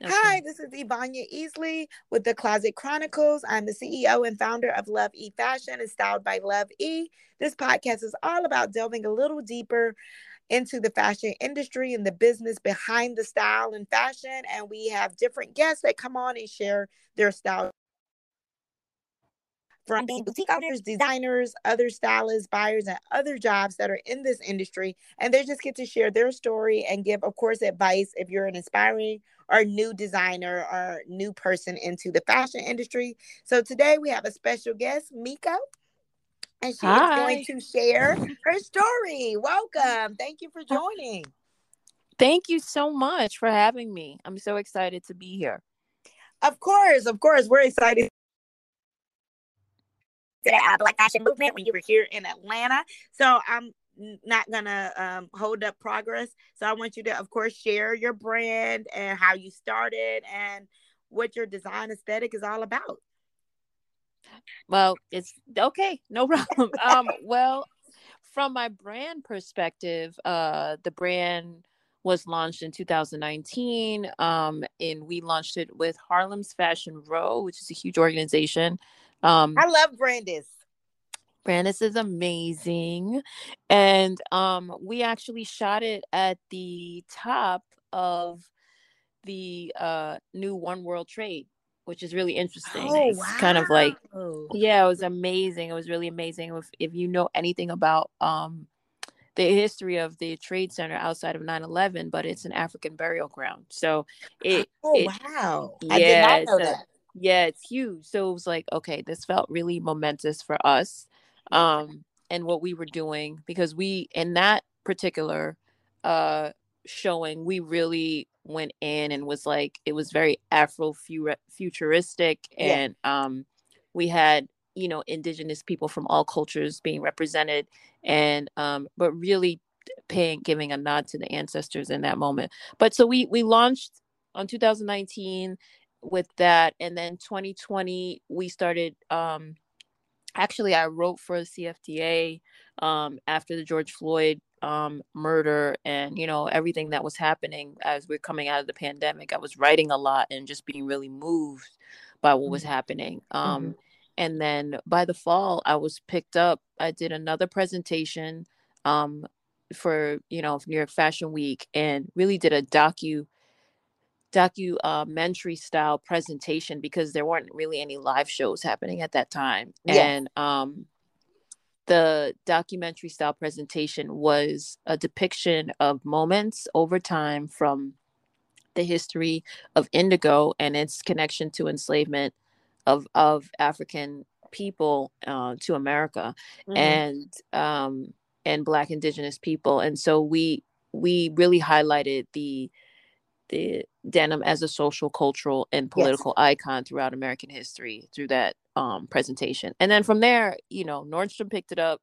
Okay. Hi, this is Ivania Easley with the Closet Chronicles. I'm the CEO and founder of Love E Fashion and Styled by Love E. This podcast is all about delving a little deeper into the fashion industry and the business behind the style and fashion. And we have different guests that come on and share their style from boutique owners, designers, other stylists, buyers, and other jobs that are in this industry. And they just get to share their story and give, of course, advice if you're an aspiring or new designer or new person into the fashion industry. So today we have a special guest, Miko. And she Hi. is going to share her story. Welcome. Thank you for joining. Thank you so much for having me. I'm so excited to be here. Of course, of course. We're excited the uh, Black Fashion Movement when you were here in Atlanta. So I'm not gonna um, hold up progress. So I want you to, of course, share your brand and how you started and what your design aesthetic is all about. Well, it's okay, no problem. um, well, from my brand perspective, uh, the brand was launched in 2019, um, and we launched it with Harlem's Fashion Row, which is a huge organization um, I love Brandice. Brandice is amazing. And um, we actually shot it at the top of the uh, new One World Trade, which is really interesting. Oh, it's wow. kind of like, yeah, it was amazing. It was really amazing. If, if you know anything about um, the history of the trade center outside of 9-11 but it's an african burial ground so it oh it, wow yeah, i did not know that yeah it's huge. So it was like okay this felt really momentous for us um and what we were doing because we in that particular uh showing we really went in and was like it was very afro futuristic and yeah. um we had you know indigenous people from all cultures being represented and um but really paying giving a nod to the ancestors in that moment. But so we we launched on 2019 with that and then 2020 we started um actually i wrote for the cfda um after the george floyd um murder and you know everything that was happening as we're coming out of the pandemic i was writing a lot and just being really moved by what was mm-hmm. happening um mm-hmm. and then by the fall i was picked up i did another presentation um for you know new york fashion week and really did a docu documentary style presentation because there weren't really any live shows happening at that time and um the documentary style presentation was a depiction of moments over time from the history of indigo and its connection to enslavement of of African people uh, to America mm-hmm. and um, and Black Indigenous people, and so we we really highlighted the the denim as a social, cultural, and political yes. icon throughout American history through that um, presentation. And then from there, you know, Nordstrom picked it up,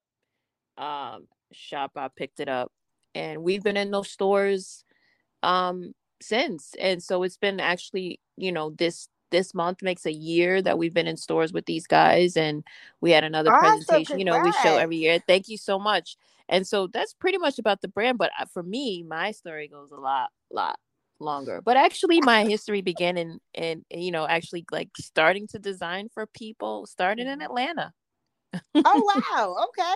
um, Shopbop picked it up, and we've been in those stores um, since. And so it's been actually, you know, this this month makes a year that we've been in stores with these guys, and we had another presentation. You know, we show every year. Thank you so much. And so that's pretty much about the brand. But uh, for me, my story goes a lot, lot longer. But actually my history began in in you know actually like starting to design for people started in atlanta. Oh wow. Okay.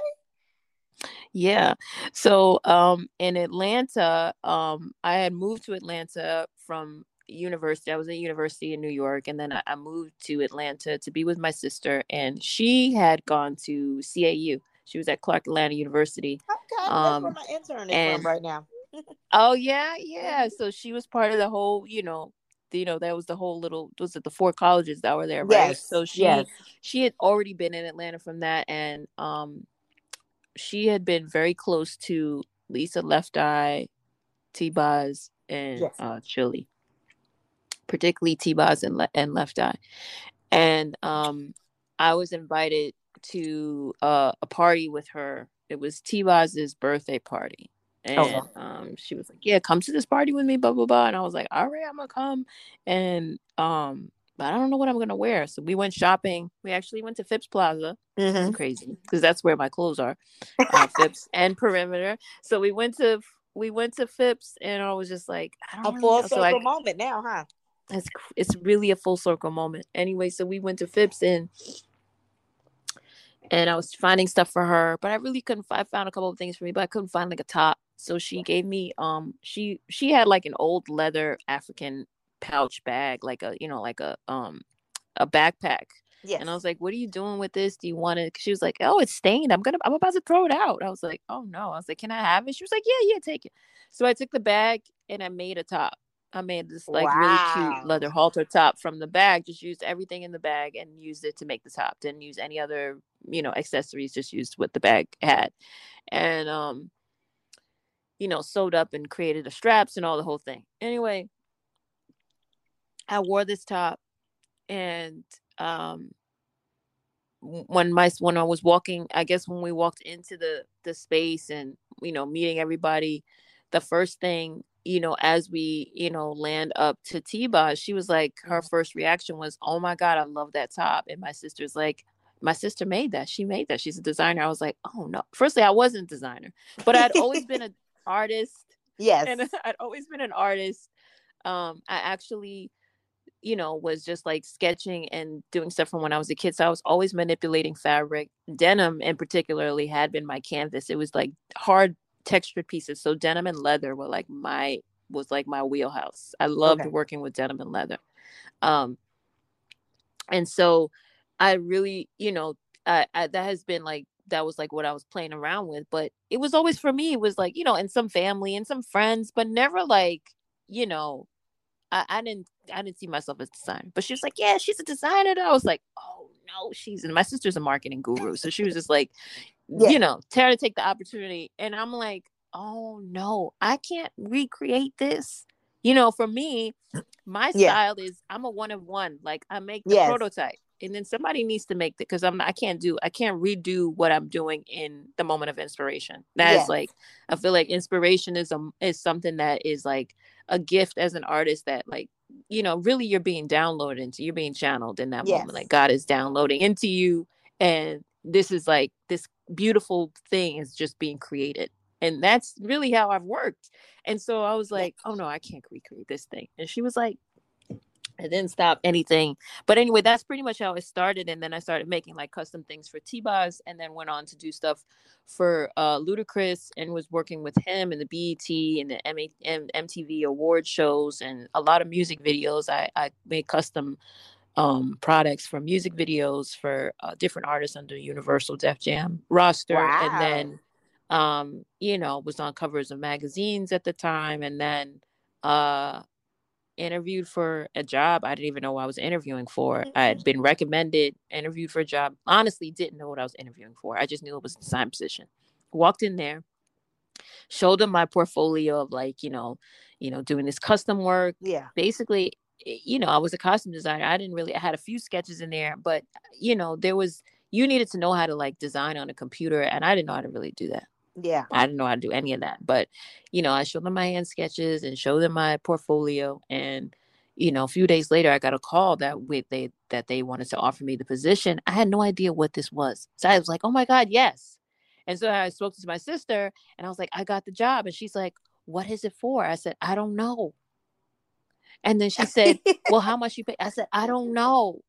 Yeah. So um in atlanta um i had moved to atlanta from university. I was at university in new york and then I, I moved to atlanta to be with my sister and she had gone to cau she was at clark atlanta university. Okay. Um, that's where my intern is and, from right now oh yeah, yeah. So she was part of the whole, you know, you know, that was the whole little was it the four colleges that were there, right? Yes. So she yes. she had already been in Atlanta from that and um she had been very close to Lisa Left Eye, T Boz, and yes. uh Chilli. Particularly T Boz and, Le- and Left Eye. And um I was invited to uh, a party with her. It was T Boz's birthday party and okay. um, she was like, "Yeah, come to this party with me." Blah blah blah. And I was like, "All right, I'm gonna come." And um, but I don't know what I'm gonna wear. So we went shopping. We actually went to Phipps Plaza. Mm-hmm. crazy because that's where my clothes are, uh, Phipps and Perimeter. So we went to we went to Phipps, and I was just like, I don't a full circle so I, moment now, huh? it's it's really a full circle moment. Anyway, so we went to Phipps and and I was finding stuff for her, but I really couldn't. I found a couple of things for me, but I couldn't find like a top. So she gave me um she she had like an old leather African pouch bag, like a you know like a um a backpack. Yeah. And I was like, "What are you doing with this? Do you want it?" She was like, "Oh, it's stained. I'm gonna. I'm about to throw it out." I was like, "Oh no!" I was like, "Can I have it?" She was like, "Yeah, yeah, take it." So I took the bag and I made a top. I made this like wow. really cute leather halter top from the bag. Just used everything in the bag and used it to make the top. Didn't use any other, you know, accessories. Just used what the bag had, and um, you know, sewed up and created the straps and all the whole thing. Anyway, I wore this top, and um, when my when I was walking, I guess when we walked into the the space and you know meeting everybody, the first thing you know, as we, you know, land up to T-Boz, she was like, her first reaction was, Oh my God, I love that top. And my sister's like, my sister made that. She made that. She's a designer. I was like, oh no. Firstly, I wasn't a designer, but I'd always been an artist. Yes. And I'd always been an artist. Um, I actually, you know, was just like sketching and doing stuff from when I was a kid. So I was always manipulating fabric. Denim, in particularly, had been my canvas. It was like hard textured pieces. So denim and leather were like my was like my wheelhouse. I loved okay. working with denim and leather. Um and so I really, you know, I, I, that has been like that was like what I was playing around with, but it was always for me it was like, you know, and some family and some friends, but never like, you know, I, I didn't I didn't see myself as a designer. But she was like, Yeah, she's a designer. And I was like, Oh no, she's and my sister's a marketing guru. So she was just like, yeah. you know, Tara to take the opportunity. And I'm like, oh no, I can't recreate this. You know, for me, my yeah. style is I'm a one of one. Like I make the yes. prototype and then somebody needs to make it because I'm I can't do I can't redo what I'm doing in the moment of inspiration. That's yes. like I feel like inspiration is a is something that is like a gift as an artist that like you know really you're being downloaded into you're being channeled in that yes. moment like God is downloading into you and this is like this beautiful thing is just being created and that's really how I've worked. And so I was like, oh no, I can't recreate this thing. And she was like, I didn't stop anything. But anyway, that's pretty much how it started. And then I started making like custom things for T-Boz and then went on to do stuff for uh, Ludacris and was working with him in the BET and the M- M- MTV award shows and a lot of music videos. I, I made custom um, products for music videos for uh, different artists under Universal Def Jam roster. Wow. And then, um, you know, was on covers of magazines at the time. And then, uh, interviewed for a job I didn't even know I was interviewing for. I had mm-hmm. been recommended, interviewed for a job. Honestly, didn't know what I was interviewing for. I just knew it was a design position. Walked in there, showed them my portfolio of like, you know, you know, doing this custom work. Yeah. Basically, you know, I was a costume designer. I didn't really I had a few sketches in there, but you know, there was you needed to know how to like design on a computer and I didn't know how to really do that. Yeah. I didn't know how to do any of that. But, you know, I showed them my hand sketches and showed them my portfolio. And, you know, a few days later I got a call that with they that they wanted to offer me the position. I had no idea what this was. So I was like, oh my God, yes. And so I spoke to my sister and I was like, I got the job. And she's like, What is it for? I said, I don't know. And then she said, Well, how much you pay? I said, I don't know.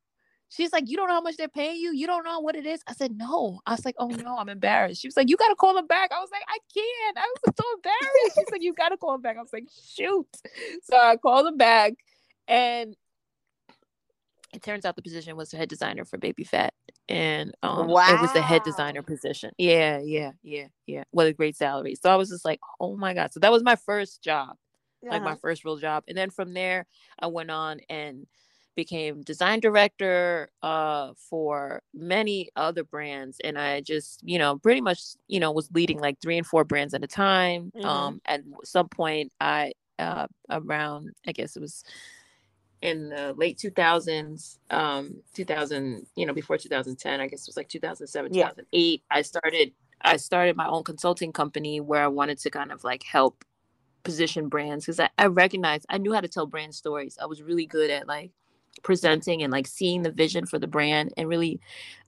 She's like, You don't know how much they're paying you? You don't know what it is? I said, No. I was like, Oh no, I'm embarrassed. She was like, You gotta call them back. I was like, I can't. I was so embarrassed. She's like, You gotta call them back. I was like, shoot. So I called them back and it turns out the position was the head designer for Baby Phat, And um wow. it was the head designer position. Yeah, yeah, yeah, yeah. What a great salary. So I was just like, oh my God. So that was my first job. Uh-huh. Like my first real job. And then from there I went on and became design director uh, for many other brands and i just you know pretty much you know was leading like three and four brands at a time mm-hmm. um at some point i uh around i guess it was in the late 2000s um 2000 you know before 2010 i guess it was like 2007 yeah. 2008 i started i started my own consulting company where i wanted to kind of like help position brands because I, I recognized i knew how to tell brand stories i was really good at like presenting and like seeing the vision for the brand and really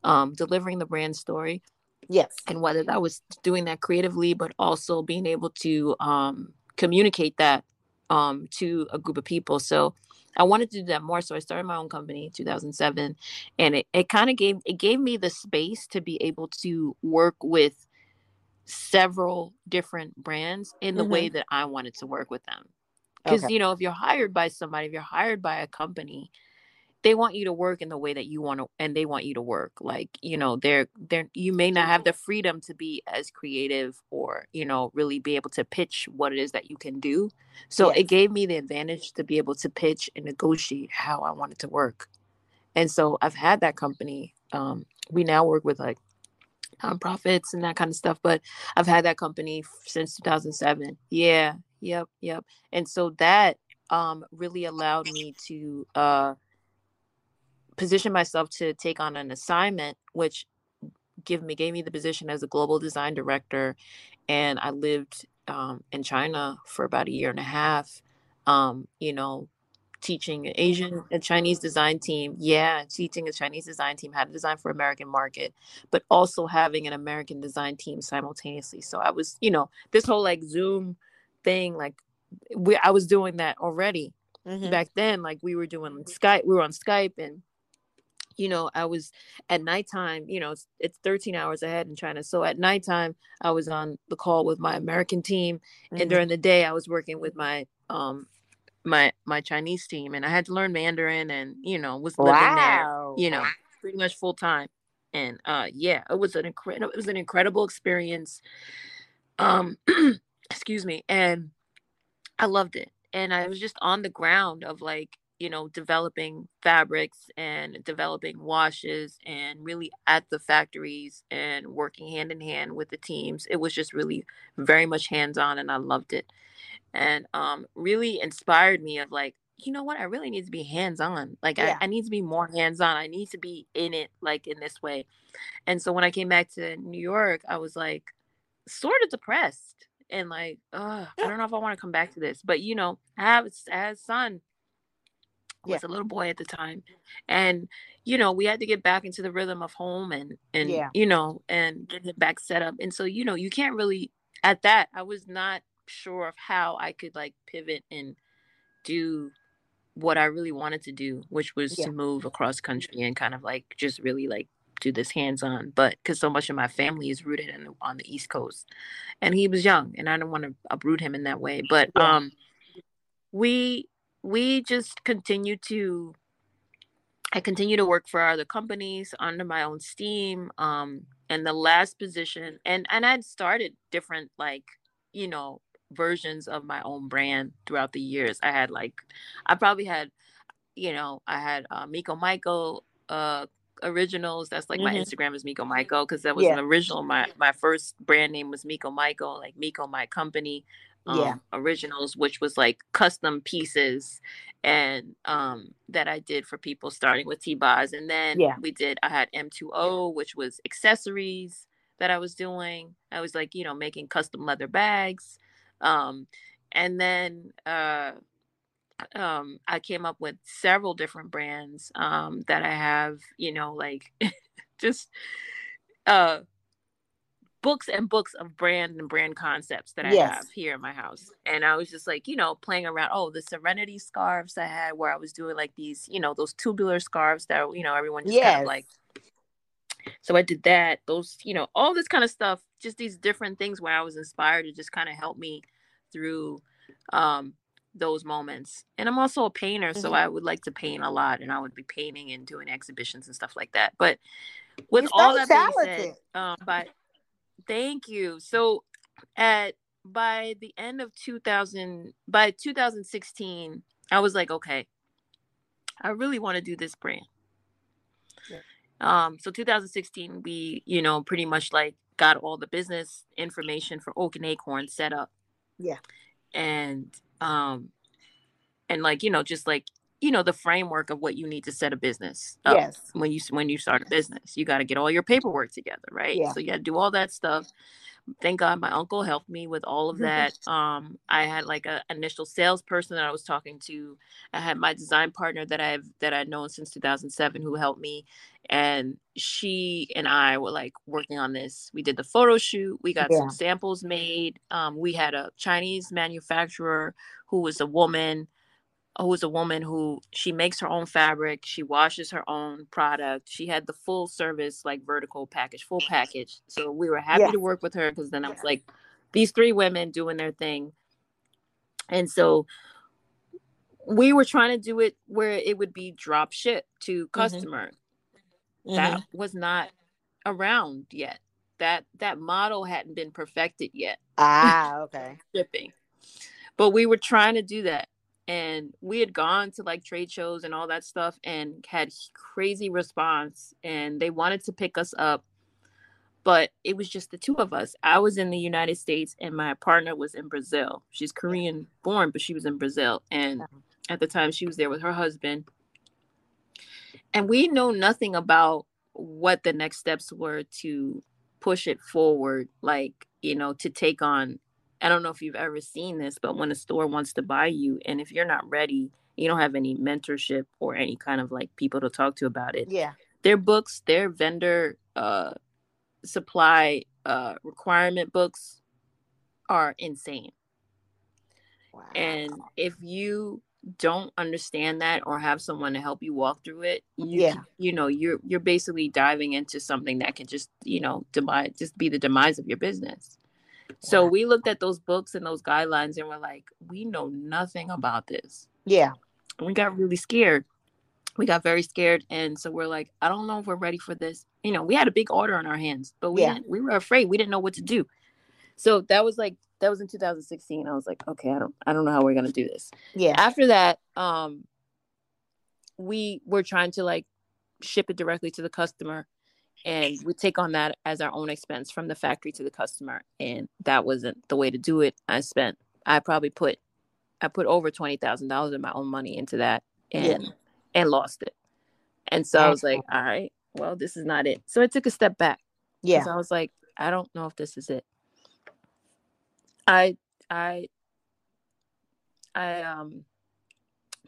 um, delivering the brand story. Yes. And whether that was doing that creatively, but also being able to um, communicate that um, to a group of people. So I wanted to do that more. So I started my own company in 2007 and it, it kind of gave, it gave me the space to be able to work with several different brands in the mm-hmm. way that I wanted to work with them. Because, okay. you know, if you're hired by somebody, if you're hired by a company, they want you to work in the way that you want to and they want you to work like you know they're they're you may not have the freedom to be as creative or you know really be able to pitch what it is that you can do. So yes. it gave me the advantage to be able to pitch and negotiate how i wanted to work. And so i've had that company um, we now work with like nonprofits and that kind of stuff but i've had that company since 2007 yeah yep yep. And so that um, really allowed me to uh, position myself to take on an assignment which give me gave me the position as a global design director and i lived um, in china for about a year and a half um, you know teaching an asian a chinese design team. Yeah teaching a chinese design team how to design for american market but also having an american design team simultaneously. So i was you know this whole like zoom thing like we, i was doing that already. Mm-hmm. back then like we were doing skype we were on skype and you know, I was at nighttime, you know, it's, it's 13 hours ahead in China. So at nighttime, I was on the call with my American team. Mm-hmm. And during the day, I was working with my, um, my, my Chinese team and I had to learn Mandarin and, you know, was living wow. there, you know, pretty much full time. And, uh, yeah, it was an incredible, it was an incredible experience. Um, excuse me. And I loved it. And I was just on the ground of like, you know, developing fabrics and developing washes and really at the factories and working hand in hand with the teams. It was just really very much hands on and I loved it. And um, really inspired me of like, you know what? I really need to be hands on. Like, yeah. I, I need to be more hands on. I need to be in it, like in this way. And so when I came back to New York, I was like, sort of depressed and like, I don't know if I want to come back to this. But you know, I have, I have a son was yeah. a little boy at the time and you know we had to get back into the rhythm of home and and yeah. you know and get it back set up and so you know you can't really at that i was not sure of how i could like pivot and do what i really wanted to do which was yeah. to move across country and kind of like just really like do this hands on but because so much of my family is rooted in the, on the east coast and he was young and i don't want to uproot him in that way but yeah. um we we just continue to I continue to work for other companies under my own steam. Um, and the last position, and and I'd started different like you know versions of my own brand throughout the years. I had like, I probably had, you know, I had uh, Miko Michael uh, originals. That's like mm-hmm. my Instagram is Miko Michael because that was yeah. an original. My my first brand name was Miko Michael, like Miko My Company um, yeah. originals, which was like custom pieces and um that I did for people starting with T-Boz. And then yeah. we did I had M2O, which was accessories that I was doing. I was like, you know, making custom leather bags. Um and then uh um I came up with several different brands um that I have, you know, like just uh books and books of brand and brand concepts that I yes. have here in my house. And I was just like, you know, playing around. Oh, the Serenity scarves I had where I was doing like these, you know, those tubular scarves that, you know, everyone just yes. kind of like. So I did that, those, you know, all this kind of stuff, just these different things where I was inspired to just kind of help me through um those moments. And I'm also a painter, mm-hmm. so I would like to paint a lot and I would be painting and doing exhibitions and stuff like that. But with all that talented. being said, um, but Thank you. So at by the end of 2000 by 2016 I was like okay I really want to do this brand. Yeah. Um so 2016 we you know pretty much like got all the business information for Oak and Acorn set up. Yeah. And um and like you know just like you know the framework of what you need to set a business up yes. when you when you start a business. You got to get all your paperwork together right? Yeah. so you got to do all that stuff. Thank god my uncle helped me with all of that. Um i had like a initial salesperson that i was talking to. I had my design partner that i've that i've known since 2007 who helped me and she and i were like working on this. We did the photo shoot. We got yeah. some samples made. Um we had a chinese manufacturer who was a woman who's a woman who she makes her own fabric, she washes her own product. She had the full service, like vertical package, full package. So we were happy to work with her because then I was like, these three women doing their thing. And so we were trying to do it where it would be drop ship to mm-hmm. customer. Mm-hmm. That mm-hmm. was not around yet. That that model hadn't been perfected yet. Ah, okay. Shipping. But we were trying to do that and we had gone to like trade shows and all that stuff and had crazy response and they wanted to pick us up but it was just the two of us. I was in the united states and my partner was in brazil. She's korean born but she was in brazil and at the time she was there with her husband. And we know nothing about what the next steps were to push it forward like you know to take on I don't know if you've ever seen this, but when a store wants to buy you, and if you're not ready, you don't have any mentorship or any kind of like people to talk to about it. Yeah. Their books, their vendor uh, supply uh, requirement books are insane. Wow. And if you don't understand that or have someone to help you walk through it, you, yeah. you know, you're you're basically diving into something that can just, you know, demise just be the demise of your business. So we looked at those books and those guidelines and we're like, we know nothing about this. Yeah. And we got really scared. We got very scared. And so we're like, I don't know if we're ready for this. You know, we had a big order on our hands, but we yeah. we were afraid. We didn't know what to do. So that was like that was in 2016. I was like, okay, I don't I don't know how we're gonna do this. Yeah. After that, um we were trying to like ship it directly to the customer and we take on that as our own expense from the factory to the customer and that wasn't the way to do it. I spent i probably put i put over $20000 of my own money into that and yeah. and lost it. And so i was like all right well this is not it. So i took a step back. Yeah. I was like i don't know if this is it. I i i um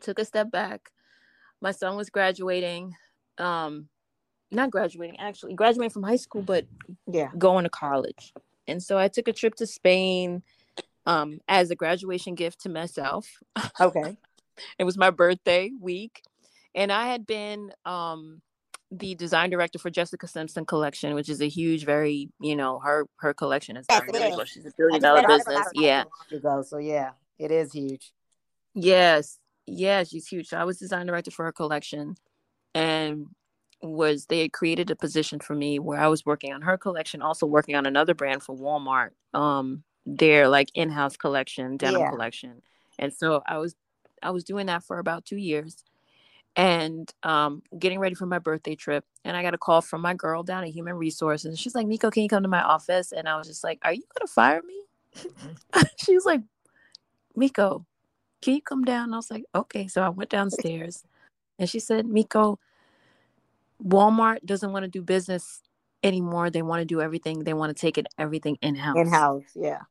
took a step back. My son was graduating um not graduating actually graduating from high school but yeah going to college and so i took a trip to spain um as a graduation gift to myself okay it was my birthday week and i had been um the design director for Jessica Simpson collection, which is a huge, very you know her her collection is very big. She's a billion dollar business. Yeah. Ago, so yeah, it is huge. Yes, yeah, she's huge. So I was design director for her collection, and was they had created a position for me where I was working on her collection, also working on another brand for Walmart, um, their like in-house collection, denim yeah. collection. And so I was I was doing that for about two years and um, getting ready for my birthday trip. And I got a call from my girl down at Human Resources. And she's like, Miko, can you come to my office? And I was just like, Are you gonna fire me? Mm-hmm. she's like, Miko, can you come down? And I was like, Okay. So I went downstairs and she said, Miko, Walmart doesn't want to do business anymore. They want to do everything. They want to take it everything in house. In house, yeah.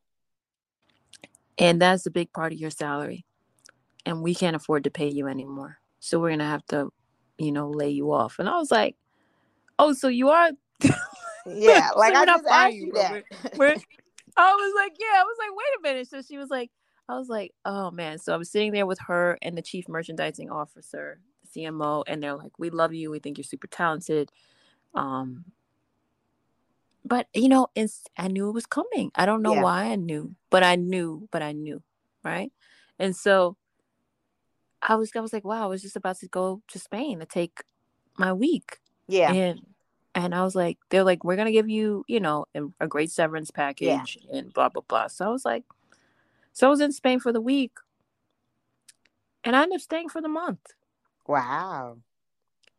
And that's a big part of your salary. And we can't afford to pay you anymore. So we're gonna have to, you know, lay you off. And I was like, Oh, so you are Yeah, like I just asked you that. We're, we're, I was like, Yeah, I was like, wait a minute. So she was like, I was like, oh man. So I was sitting there with her and the chief merchandising officer CMO, and they're like, "We love you. We think you're super talented." Um, but you know, it's I knew it was coming. I don't know yeah. why I knew, but I knew, but I knew, right? And so I was, I was like, wow, I was just about to go to Spain to take my week. Yeah. And and I was like, they're like, we're gonna give you, you know, a, great severance package yeah. and blah blah blah. So I was like, so I was in Spain for the week, and I ended up staying for the month. Wow.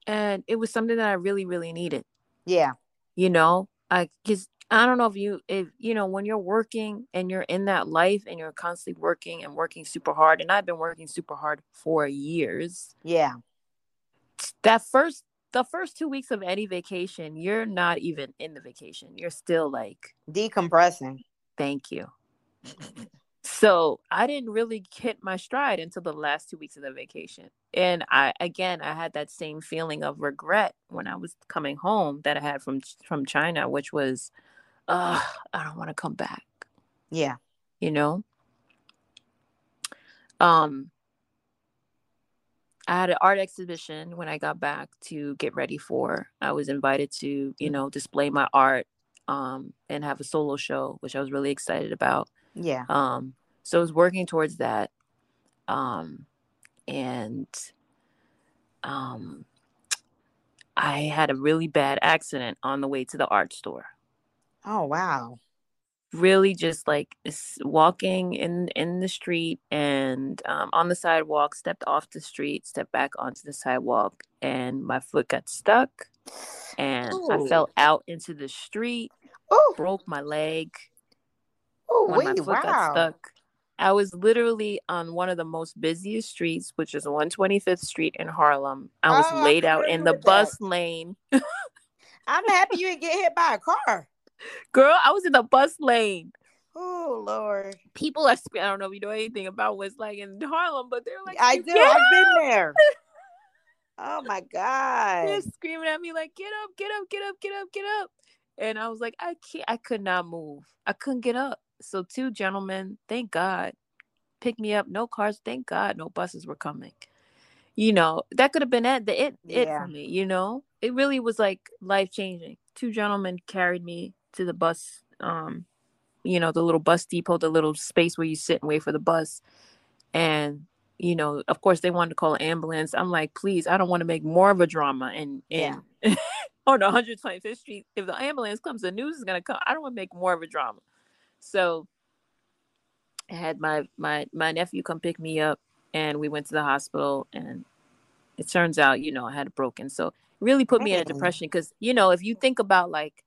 And it was something that I really, really needed. Yeah. You know, I because I don't know if you if you know when you're working and you're in that life and you're constantly working and working super hard and I've been working super hard for years. Yeah. That first the first 2 weeks of any vacation, you're not even in the vacation. You're still like decompressing. Thank you. So I didn't really hit my stride until the last two weeks of the vacation. And I again I had that same feeling of regret when I was coming home that I had from from China, which was uh I don't want to come back. Yeah. You know? Um I had an art exhibition when I got back to get ready for. I was invited to, you mm. know, display my art um, and have a solo show, which I was really excited about. Yeah. Um, so I was working towards that. Um, and um, I had a really bad accident on the way to the art store. Oh, wow really just like walking in in the street and um, on the sidewalk stepped off the street stepped back onto the sidewalk and my foot got stuck and Ooh. i fell out into the street Ooh. broke my leg Oh, when wait, my foot wow. got stuck i was literally on one of the most busiest streets which is 125th street in harlem i was oh, laid out in the bus lane i'm happy you didn't get hit by a car Girl, I was in the bus lane. Oh Lord. People are screaming. I don't know if you know anything about what's like in Harlem, but they're like I do, I've been there. oh my God. They're screaming at me like, get up, get up, get up, get up, get up. And I was like, I can't I could not move. I couldn't get up. So two gentlemen, thank God, picked me up. No cars, thank God, no buses were coming. You know, that could have been it, the it, yeah. it for me, you know? It really was like life changing. Two gentlemen carried me to the bus um you know the little bus depot the little space where you sit and wait for the bus and you know of course they wanted to call an ambulance i'm like please i don't want to make more of a drama and and yeah. on 125th street if the ambulance comes the news is going to come i don't want to make more of a drama so i had my my my nephew come pick me up and we went to the hospital and it turns out you know i had it broken so it really put me in a depression because you know if you think about like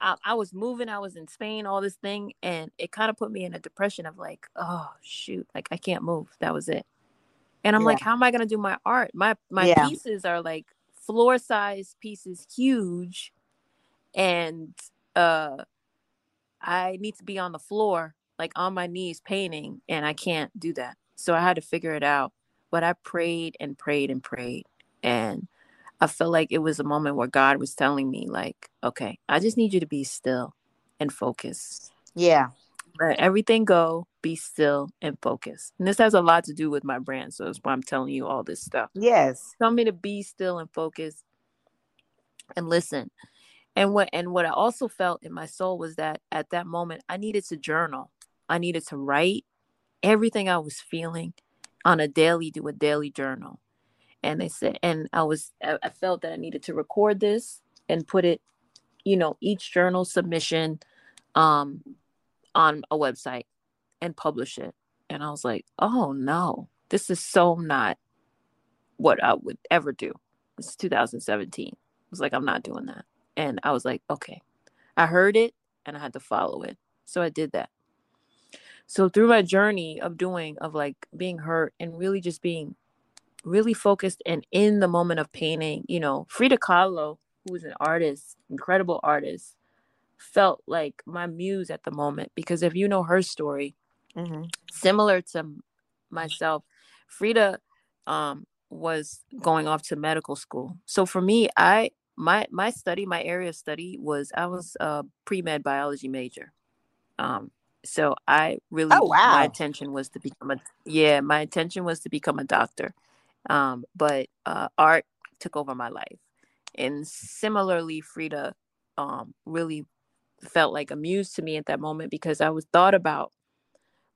I, I was moving, I was in Spain, all this thing, and it kind of put me in a depression of like, oh shoot, like I can't move. That was it. And I'm yeah. like, how am I gonna do my art? My my yeah. pieces are like floor size pieces, huge, and uh, I need to be on the floor, like on my knees painting, and I can't do that. So I had to figure it out. But I prayed and prayed and prayed, and I felt like it was a moment where God was telling me, like, okay, I just need you to be still and focus. Yeah. Let everything go, be still and focus. And this has a lot to do with my brand. So that's why I'm telling you all this stuff. Yes. Tell me to be still and focus and listen. And what and what I also felt in my soul was that at that moment I needed to journal. I needed to write everything I was feeling on a daily, do a daily journal. And they said and i was i felt that i needed to record this and put it you know each journal submission um on a website and publish it. And i was like oh no. This is so not what i would ever do. It's 2017 i was like i'm not doing that and i was like okay i heard it and i had to follow it so i did that so through my journey of doing of like being hurt and really just being really focused and in the moment of painting. You know, Frida Kahlo, who's an artist, incredible artist, felt like my muse at the moment because if you know her story, mm-hmm. similar to myself, Frida um, was going off to medical school. So for me, I my my study, my area of study was I was a pre med biology major. Um, so I really oh, wow. my intention was to become a yeah my intention was to become a doctor um, but uh, art took over my life. And similarly, Frida um, really felt like amused to me at that moment because I was thought about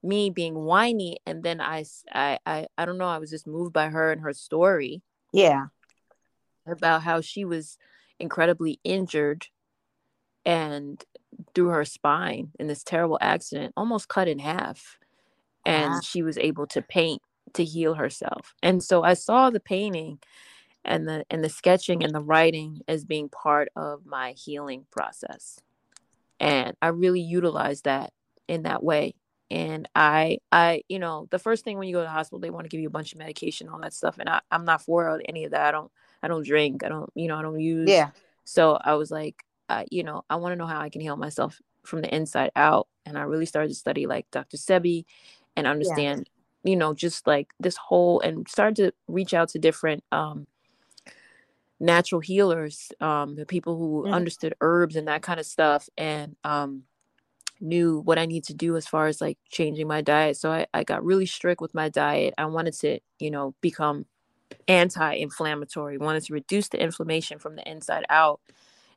me being whiny, and then I, I, I, I don't know, I was just moved by her and her story. Yeah, about how she was incredibly injured and through her spine in this terrible accident, almost cut in half, and she was able to paint to heal herself. And so I saw the painting and the and the sketching and the writing as being part of my healing process. And I really utilized that in that way. And I I you know, the first thing when you go to the hospital, they want to give you a bunch of medication, all that stuff. And I, I'm not for any of that. I don't I don't drink. I don't, you know, I don't use. Yeah. So I was like, uh, you know, I want to know how I can heal myself from the inside out. And I really started to study like Dr. Sebi and understand you know, just like this whole and started to reach out to different um natural healers, um, the people who mm-hmm. understood herbs and that kind of stuff and um knew what I need to do as far as like changing my diet. So I, I got really strict with my diet. I wanted to, you know, become anti-inflammatory wanted to reduce the inflammation from the inside out.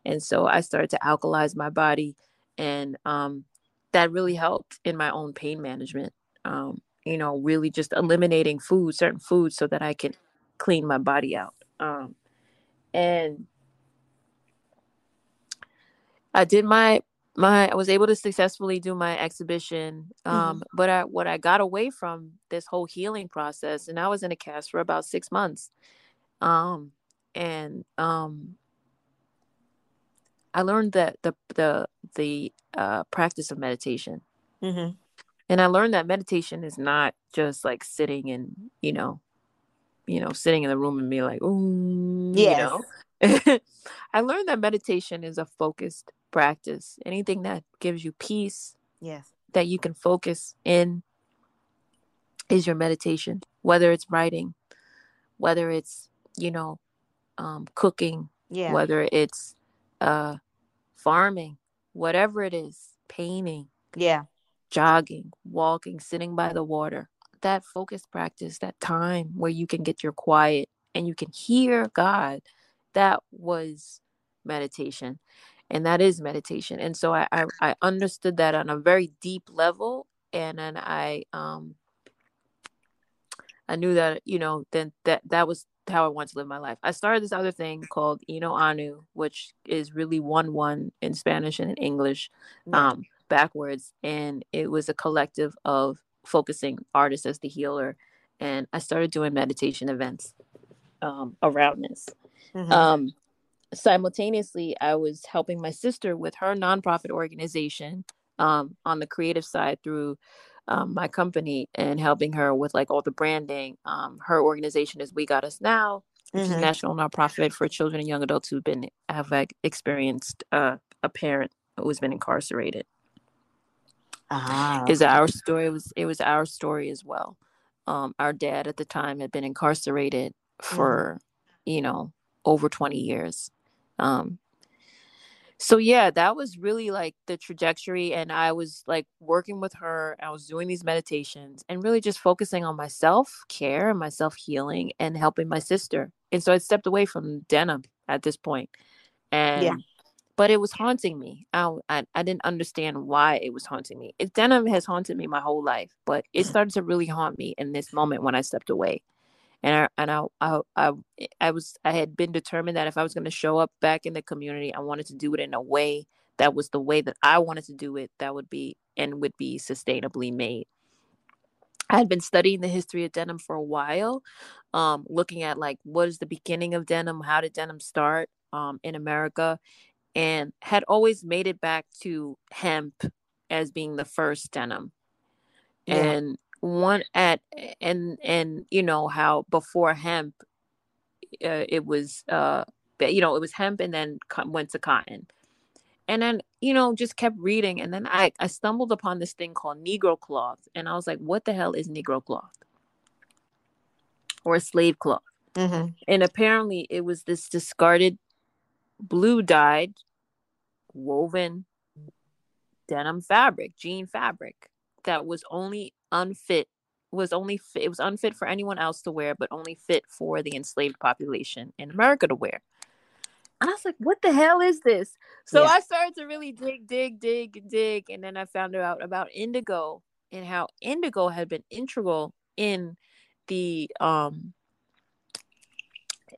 And so i started to alkalize my body and um, that really helped in my own pain management. Um, you know really just eliminating food certain foods so that i can clean my body out. Um, and i did my my I was able to successfully do my exhibition. Um, mm-hmm. but I, what I got away from this whole healing process, and I was in a cast for about six months, um, and um, I learned that the the the uh, practice of meditation, mm-hmm. and I learned that meditation is not just like sitting and you know, you know, sitting in the room and be like, ooh, yes. you know. I learned that meditation is a focused practice. Anything that gives you peace, yes, that you can focus in is your meditation. Whether it's writing, whether it's you know, um, cooking, yeah, whether it's uh, farming, whatever it is, painting, yeah, jogging, walking, sitting by the water. That focus practice, that time where you can get your quiet and you can hear God, that was meditation and that is meditation and so I, I, I understood that on a very deep level and then i um i knew that you know then that that was how i wanted to live my life. I started this other thing called ino anu which is really one one in spanish and in english um backwards and it was a collective of focusing artists as the healer and i started doing meditation events um around this. Mm-hmm. um simultaneously, I was helping my sister with her nonprofit organization um, on the creative side through um, my company and helping her with like all the branding. Um, her organization is We Got Us Now, which mm-hmm. is a national nonprofit for children and young adults who've been have experienced uh, a parent who's been incarcerated. Ah, is our story it was it was our story as well. Um, our dad at the time had been incarcerated for mm. you know over 20 years um so yeah that was really like the trajectory and i was like working with her i was doing these meditations and really just focusing on my self care and my self healing and helping my sister and so i stepped away from denim at this point. and yeah. but it was haunting me I, I, I didn't understand why it was haunting me it, denim has haunted me my whole life but it started to really haunt me in this moment when i stepped away and I and I, I I I was I had been determined that if I was going to show up back in the community, I wanted to do it in a way that was the way that I wanted to do it. That would be and would be sustainably made. I had been studying the history of denim for a while, um, looking at like what is the beginning of denim, how did denim start um, in America, and had always made it back to hemp as being the first denim. Yeah. And one at and and you know how before hemp uh, it was uh you know it was hemp and then went to cotton. And then you know just kept reading and then i i stumbled upon this thing called negro cloth and i was like what the hell is negro cloth? Or slave cloth. Mm-hmm. and apparently it was this discarded blue dyed woven denim fabric jean fabric that was only unfit was only fit, it was unfit for anyone else to wear but only fit for the enslaved population in america to wear and i was like what the hell is this so yeah. i started to really dig dig dig dig and then i found out about indigo and how indigo had been integral in the um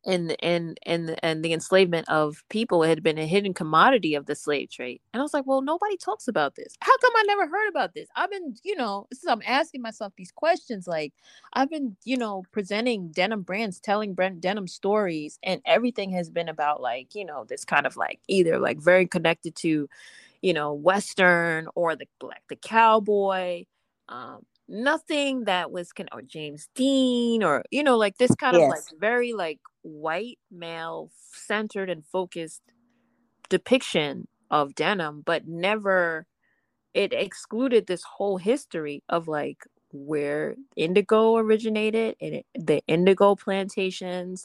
and and and and the enslavement of people had been a hidden commodity of the slave trade and i was like well nobody talks about this. How come i never heard about this? I've been you know this is i'm asking myself these questions like i've been you know presenting denim brands telling brand denim stories and everything has been about like you know this kind of like either like very connected to you know western or the black the cowboy um nothing that was can or James Dean or you know like this kind yes. of like very like white male centered and focused depiction of denim but never it excluded this whole history of like where indigo originated and it, the indigo plantations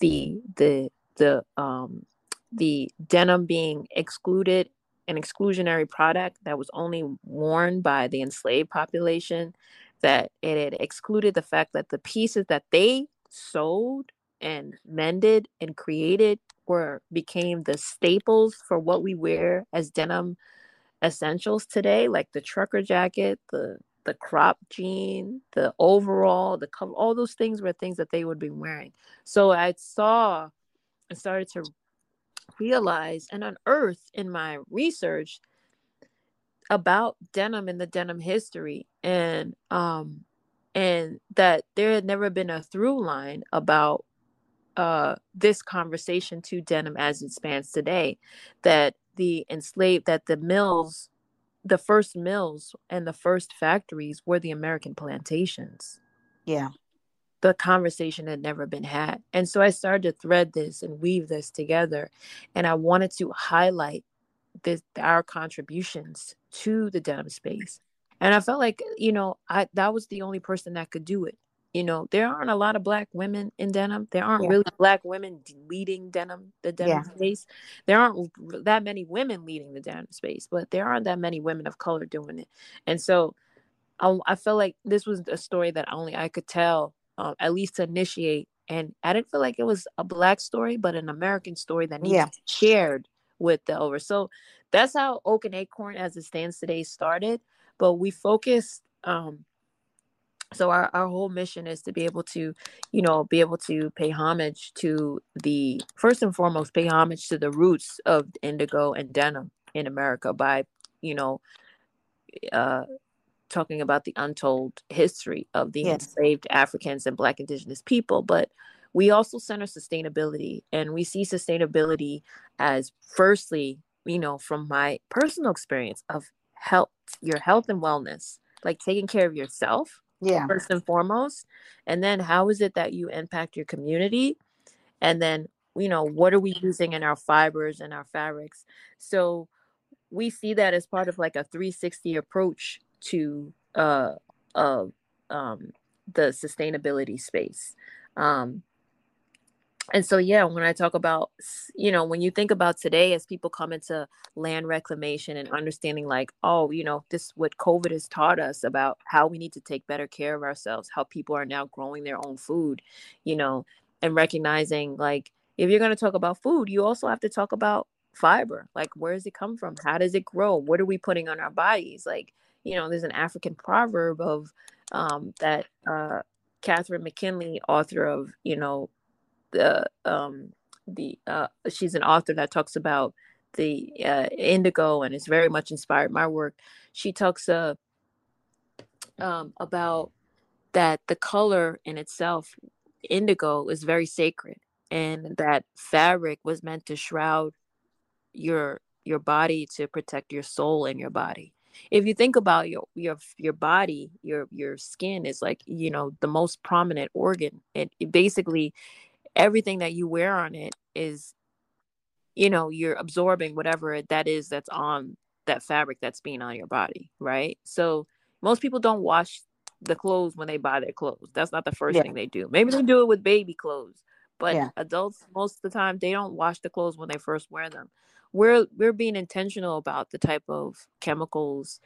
the the the um the denim being excluded an exclusionary product that was only worn by the enslaved population, that it had excluded the fact that the pieces that they sewed and mended and created or became the staples for what we wear as denim essentials today, like the trucker jacket, the the crop jean, the overall, the cover, all those things were things that they would be wearing. So I saw and started to realize and unearth in my research about denim and the denim history and um and that there had never been a through line about uh this conversation to denim as it spans today that the enslaved that the mills the first mills and the first factories were the american plantations. Yeah. The conversation had never been had. And so i started to thread this and weave this together and i wanted to highlight this our contributions to the denim space. And i felt like you know i that was the only person that could do it you know there aren't a lot of black women in denim there aren't yeah. really black women leading denim the denim yeah. space there aren't that many women leading the denim space but there aren't that many women of color doing it and so i, I felt like this was a story that only i could tell um, at least to initiate and i didn't feel like it was a black story but an american story that needs yeah. shared with the over so that's how oak and acorn as it stands today started but we focused um so our, our whole mission is to be able to you know be able to pay homage to the first and foremost pay homage to the roots of indigo and denim in america by you know uh talking about the untold history of the yes. enslaved africans and black indigenous people but we also center sustainability and we see sustainability as firstly you know from my personal experience of health your health and wellness like taking care of yourself yeah. first and foremost and then how is it that you impact your community? And then you know what are we using in our fibers and our fabrics? So we see that as part of like a 360 approach to uh of um the sustainability space. Um and so yeah when i talk about you know when you think about today as people come into land reclamation and understanding like oh you know this what covid has taught us about how we need to take better care of ourselves how people are now growing their own food you know and recognizing like if you're going to talk about food you also have to talk about fiber. Like where does it come from? How does it grow? What are we putting on our bodies? Like you know there's an african proverb of um that uh Catherine McKinley, author of, you know, the um the uh she's an author that talks about the uh, indigo and it's very much inspired my work. She talks uh um about that the color in itself indigo is very sacred and that fabric was meant to shroud your your body to protect your soul and your body. If you think about your your your body your your skin is like you know the most prominent organ. It, it basically everything that you wear on it is you know you're absorbing whatever that is that's on that fabric that's being on your body right so most people don't wash the clothes when they buy their clothes that's not the first yeah. thing they do maybe they do it with baby clothes but yeah. adults most of the time they don't wash the clothes when they first wear them we're we're being intentional about the type of chemicals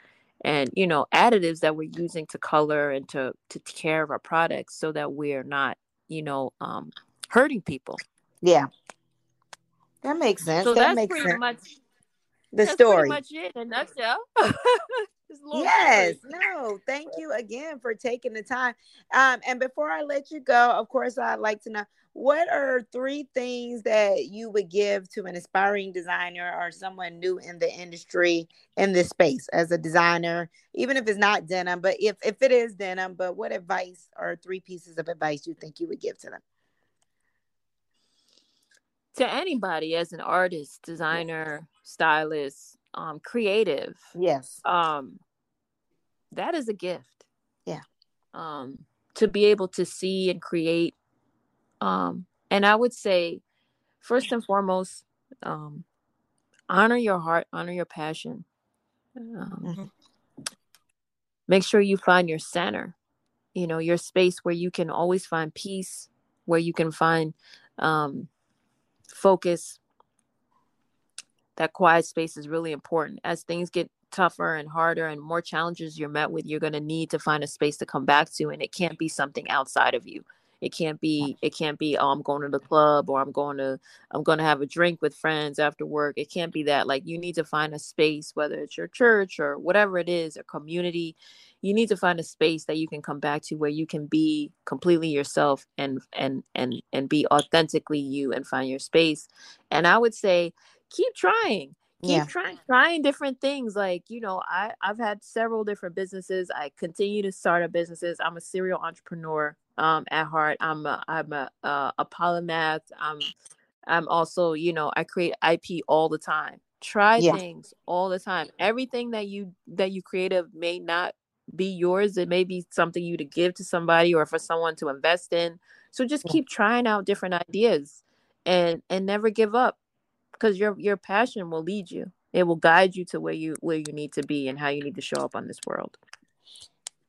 and you know additives that we're using to color and to to care of our products so that we're not you know um hurting people. Yeah. That makes sense. So that that's makes pretty sense. much the story. much it in a nutshell. yes no thank you again for taking the time um and before i let you go of course i'd like to know what are three things that you would give to an aspiring designer or someone new in the industry in this space as a designer even if it's not denim but if if it is denim but what advice or three pieces of advice you think you would give to them to anybody as an artist, designer, stylist, um, creative. Yes. Um, that is a gift. Yeah. Um, to be able to see and create. Um, and I would say, first and foremost, um, honor your heart, honor your passion. Um, mm-hmm. Make sure you find your center, you know, your space where you can always find peace, where you can find um, focus that quiet space is really important. As things get tougher and harder and more challenges you're met with you're going to need to find a space to come back to and it can't be something outside of you. It can't be it can't be oh i'm going to the club or i'm going to i'm going to have a drink with friends after work. It can't be that. Like you need to find a space whether it's your church or whatever it is a community you need to find a space that you can come back to where you can be completely yourself and and and and be authentically you and find your space. And i would say keep trying keep yeah. trying trying different things. Like you know i i've had several different businesses. I continue to start up businesses. I'm a serial entrepreneur um at heart. I'm a i'm a uh, a polymath. I'm i'm also you know i create ip all the time. Try yeah. things all the time. Everything that you that you creative may not be yours it may be something you to give to somebody or for someone to invest in so just keep trying out different ideas and and never give up because your your passion will lead you it will guide you to where you where you need to be and how you need to show up on this world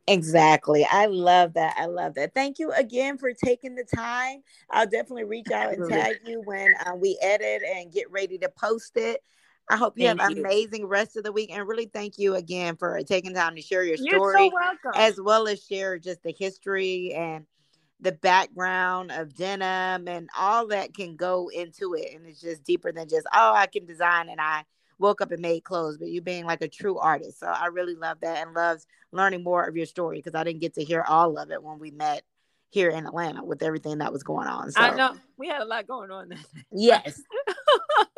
Exactly. I love that. I love that. Thank you again for taking the time. I'll definitely reach out and tag you when uh, we edit and get ready to post it. I hope you thank have an amazing rest of the week and really thank you again for taking time to share your story so as well as share just the history and the background of denim and all that can go into it. And it's just deeper than just, oh, I can design and I woke up and made clothes, but you being like a true artist. So I really love that and loves learning more of your story because I didn't get to hear all of it when we met here in Atlanta with everything that was going on. So I know we had a lot going on. yes.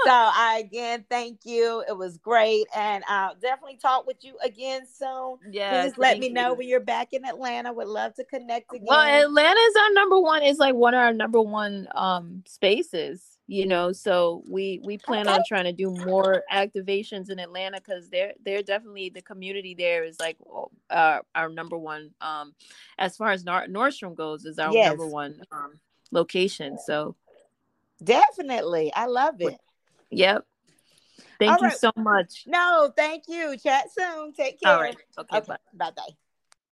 so I again thank you. It was great, and I'll definitely talk with you again soon. Yeah, please let me you. know when you're back in Atlanta. Would love to connect again. Well, Atlanta is our number one. Is like one of our number one um spaces you know so we we plan okay. on trying to do more activations in atlanta because they're they're definitely the community there is like uh, our number one um as far as Nor- nordstrom goes is our yes. number one um location so. Definitely i love it. Yep. Thank All you right. so much. No thank you. Chat soon. Take care All right. okay, okay. bye. bye